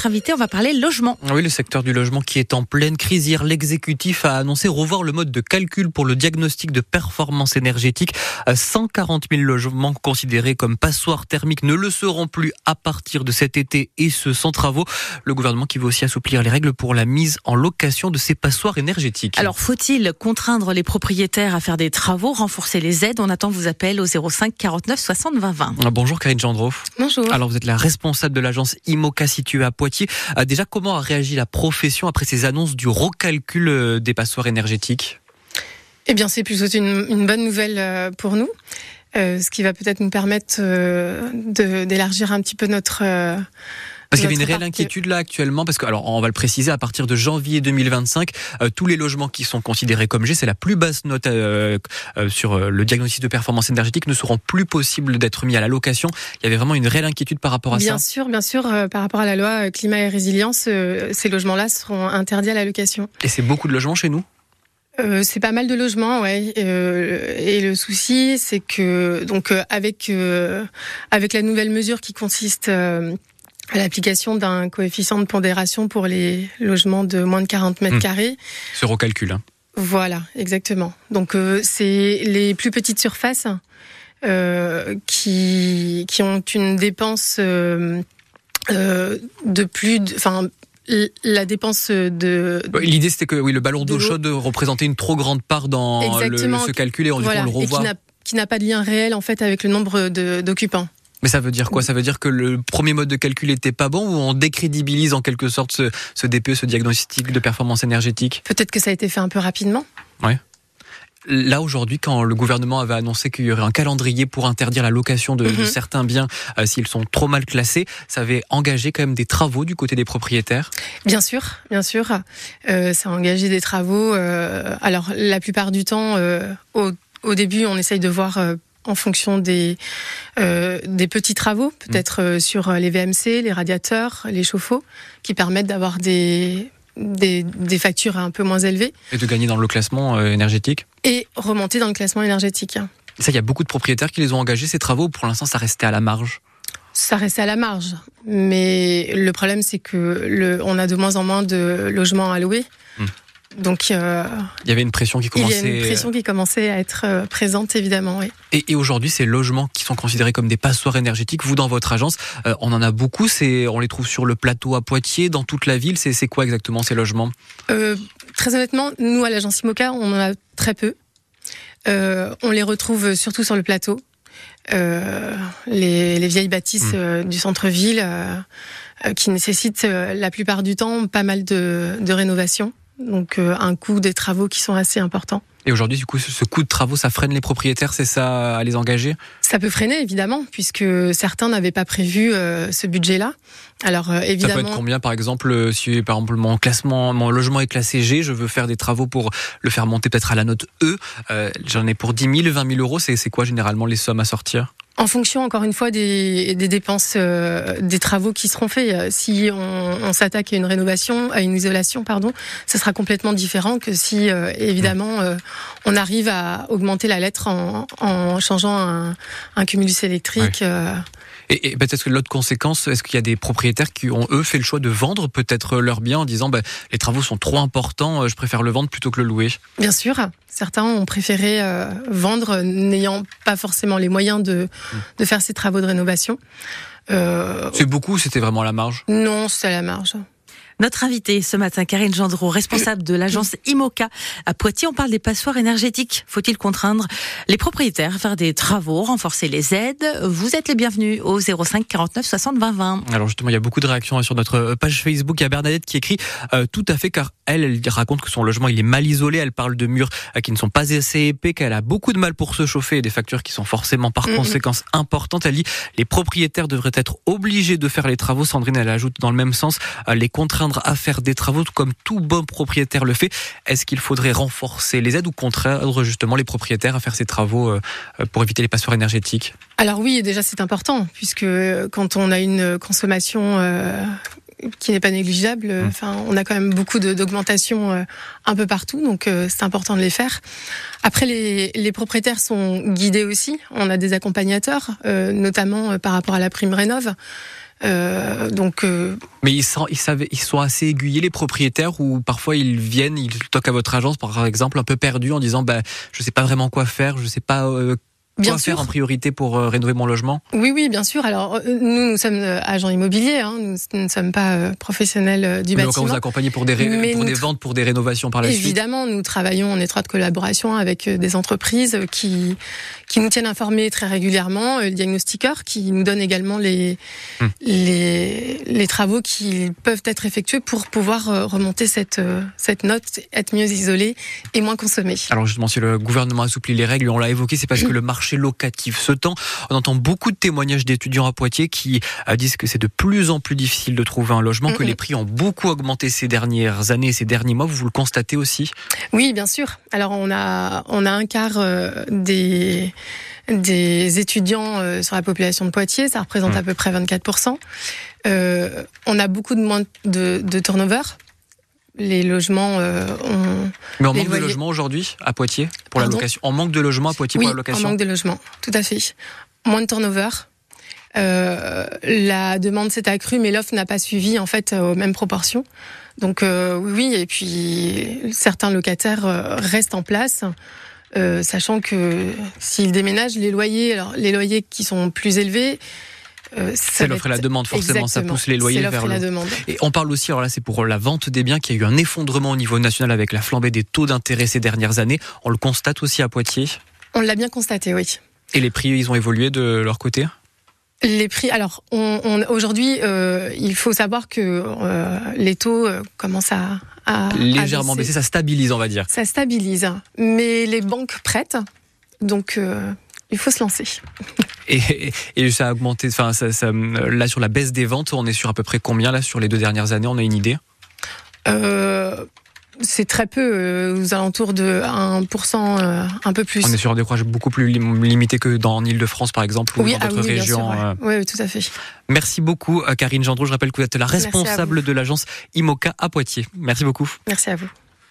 notre invité, on va parler logement. Oui, le secteur du logement qui est en pleine crise. Hier, l'exécutif a annoncé revoir le mode de calcul pour le diagnostic de performance énergétique. 140 000 logements considérés comme passoires thermiques ne le seront plus à partir de cet été et ce sans travaux. Le gouvernement qui veut aussi assouplir les règles pour la mise en location de ces passoires énergétiques. Alors, faut-il contraindre les propriétaires à faire des travaux, renforcer les aides? On attend vos appels au 05 49 60 20 20. Bonjour Karine Gendreau. Bonjour. Alors, vous êtes la responsable de l'agence IMOCA située à Poitiers. Euh, déjà, comment a réagi la profession après ces annonces du recalcul euh, des passoires énergétiques? Eh bien, c'est plutôt une, bonne nouvelle euh, pour nous, ce qui va peut-être nous permettre d'élargir un petit peu notre parce qu'il y avait une réelle inquiétude là actuellement, parce que, alors on va le préciser, à partir de janvier 2025, euh, tous les logements qui sont considérés comme G, c'est la plus basse note euh, euh, sur le diagnostic de performance énergétique, ne seront plus possibles d'être mis à la location. Il y avait vraiment une réelle inquiétude par rapport à bien ça. Bien sûr, bien sûr, par rapport à la loi climat et résilience, ces logements-là seront interdits à la location. Et c'est beaucoup de logements chez nous? Euh, c'est pas mal de logements, ouais. Euh, et le souci, c'est que donc avec avec la nouvelle mesure qui consiste à l'application d'un coefficient de pondération pour les logements de moins de 40 mètres mmh. carrés. Ce recalcul. Hein. Voilà, exactement. Donc euh, c'est les plus petites surfaces euh, qui qui ont une dépense euh, de plus, enfin la dépense de. L'idée c'était que oui, le ballon d'eau chaude représentait une trop grande part dans le, ce calcul et on, voilà, on le revoit. Et qui n'a pas de lien réel en fait avec le nombre d'occupants. Mais ça veut dire quoi? Ça veut dire que le premier mode de calcul était pas bon ou on décrédibilise en quelque sorte ce, ce DPE, ce diagnostic de performance énergétique? Peut-être que ça a été fait un peu rapidement. Ouais. Là aujourd'hui, quand le gouvernement avait annoncé qu'il y aurait un calendrier pour interdire la location de, de certains biens euh, s'ils sont trop mal classés, ça avait engagé quand même des travaux du côté des propriétaires. Bien sûr, bien sûr, euh, ça a engagé des travaux. Euh, alors la plupart du temps, au, au, début, on essaye de voir en fonction des, euh, des petits travaux, peut-être euh, sur les VMC, les radiateurs, les chauffe-eau, qui permettent d'avoir des, des, des, factures un peu moins élevées. Et de gagner dans le classement euh, énergétique? Et remonter dans le classement énergétique. Ça, il y a beaucoup de propriétaires qui les ont engagés, ces travaux, pour l'instant, ça restait à la marge ça restait à la marge. Mais le problème, c'est que le, on a de moins en moins de logements à louer. Mmh. Donc, euh, il y avait une pression qui commençait. Il y a une pression qui commençait à être euh, présente, évidemment. Oui. Et, et aujourd'hui, ces logements qui sont considérés comme des passoires énergétiques, vous dans votre agence, euh, on en a beaucoup. C'est, on les trouve sur le plateau à Poitiers, dans toute la ville. C'est, quoi exactement ces logements? Euh, Très honnêtement, nous à l'agence Imoca, on en a très peu. Euh, on les retrouve surtout sur le plateau. Les, les, vieilles bâtisses mmh. du centre-ville qui nécessitent la plupart du temps pas mal de, de rénovation donc euh, un coût des travaux qui sont assez importants. Et aujourd'hui, du coup, ce coût de travaux, ça freine les propriétaires, c'est ça, à les engager? Ça peut freiner, évidemment, puisque certains n'avaient pas prévu euh, ce budget-là. Alors, euh, évidemment. Ça peut être combien, par exemple, euh, si, par exemple, mon classement, mon logement est classé G, je veux faire des travaux pour le faire monter peut-être à la note E, euh, j'en ai pour 10 000, 20 000 euros, c'est quoi généralement les sommes à sortir? En fonction, encore une fois, des, des dépenses, euh, des travaux qui seront faits. Si on, on s'attaque à une rénovation, à une isolation, pardon, ça sera complètement différent que si, euh, évidemment, euh, on arrive à augmenter la lettre en, en changeant un, un cumulus électrique. Ouais. Et, et peut-être que l'autre conséquence, est-ce qu'il y a des propriétaires qui ont eux fait le choix de vendre peut-être leur bien en disant bah, les travaux sont trop importants, je préfère le vendre plutôt que le louer? Bien sûr, certains ont préféré euh, vendre n'ayant pas forcément les moyens de, de faire ces travaux de rénovation. Euh, c'est beaucoup, c'était vraiment à la marge? Non, c'est à la marge. Notre invitée ce matin, Karine Gendreau, responsable de l'agence IMOCA à Poitiers. On parle des passoires énergétiques. Faut-il contraindre les propriétaires à faire des travaux, renforcer les aides? Vous êtes les bienvenus au 05 49 60 20 20. Alors justement, il y a beaucoup de réactions sur notre page Facebook. Il y a Bernadette qui écrit euh, tout à fait car elle, elle raconte que son logement il est mal isolé. Elle parle de murs euh, qui ne sont pas assez épais, qu'elle a beaucoup de mal pour se chauffer et des factures qui sont forcément par mmh. conséquence importantes. Elle dit les propriétaires devraient être obligés de faire les travaux. Sandrine, elle ajoute dans le même sens euh, les contraindre à faire des travaux comme tout bon propriétaire le fait. Est-ce qu'il faudrait renforcer les aides ou contraindre justement les propriétaires à faire ces travaux pour éviter les passoires énergétiques? Alors oui, déjà c'est important puisque quand on a une consommation euh, qui n'est pas négligeable. Mmh. Enfin, on a quand même beaucoup d'augmentation euh, un peu partout, donc euh, c'est important de les faire. Après, les, les, propriétaires sont guidés aussi. On a des accompagnateurs, euh, notamment par rapport à la prime rénov. Donc. Mais ils, sont, ils, savent, ils sont assez aiguillés les propriétaires ou parfois ils viennent, ils toquent à votre agence par exemple un peu perdus en disant bah je sais pas vraiment quoi faire, je sais pas Bien sûr. faire en priorité pour euh, rénover mon logement? Oui, oui, bien sûr. Alors, euh, nous, nous sommes euh, agents immobiliers, hein. nous, ne sommes pas professionnels du Mais bâtiment. Mais vous accompagnez pour des, pour des ventes, pour des rénovations par la suite? Évidemment, nous travaillons en étroite collaboration avec des entreprises qui, qui nous tiennent informés très régulièrement, le diagnostiqueur qui nous donne également les, hmm. les, les travaux qui peuvent être effectués pour pouvoir remonter cette, cette note, être mieux isolée et moins consommée. Alors justement, si le gouvernement assouplit les règles, on l'a évoqué, c'est parce que le marché locatif ce temps. On entend beaucoup de témoignages d'étudiants à Poitiers qui euh, disent que c'est de plus en plus difficile de trouver un logement, que les prix ont beaucoup augmenté ces dernières années, ces derniers mois. Vous le constatez aussi? Oui, bien sûr. Alors on a on a un quart euh, des des étudiants euh, sur la population de Poitiers, ça représente mmh. à peu près 24%. on a beaucoup de moins de, de turnover les logements euh, ont. Mais on manque de logements aujourd'hui à Poitiers pour la location? On manque de logements à Poitiers pour la location. On manque de logements, tout à fait. Moins de turnover. Euh, la demande s'est accrue, mais l'offre n'a pas suivi en fait aux mêmes proportions. Donc euh, oui, et puis certains locataires restent en place. Sachant que s'ils déménagent, les loyers, alors les loyers qui sont plus élevés, euh, c'est l'offre et la demande, forcément, ça pousse les loyers vers le. demande. Et on parle aussi, alors là, c'est pour la vente des biens, qu'il y a eu un effondrement au niveau national avec la flambée des taux d'intérêt ces dernières années. On le constate aussi à Poitiers? On l'a bien constaté, oui. Et les prix, ils ont évolué de leur côté? Les prix. Alors, on, aujourd'hui, euh, il faut savoir que euh, les taux commencent à, à légèrement baisser. Ça stabilise, on va dire. Ça stabilise, mais les banques prêtent, donc il faut se lancer. Et, et ça a augmenté. Enfin, ça, ça, là, sur la baisse des ventes, on est sur à peu près combien là sur les deux dernières années On a une idée? Euh, c'est très peu, euh, aux alentours de 1%, euh, un peu plus. On est sur un décrochage beaucoup plus limité que dans en Ile-de-France, par exemple, ou dans ah d'autres régions. oui, tout à fait. Merci beaucoup, Karine Gendreau. Je rappelle que vous êtes la responsable de l'agence IMOCA à Poitiers. Merci beaucoup. Merci à vous.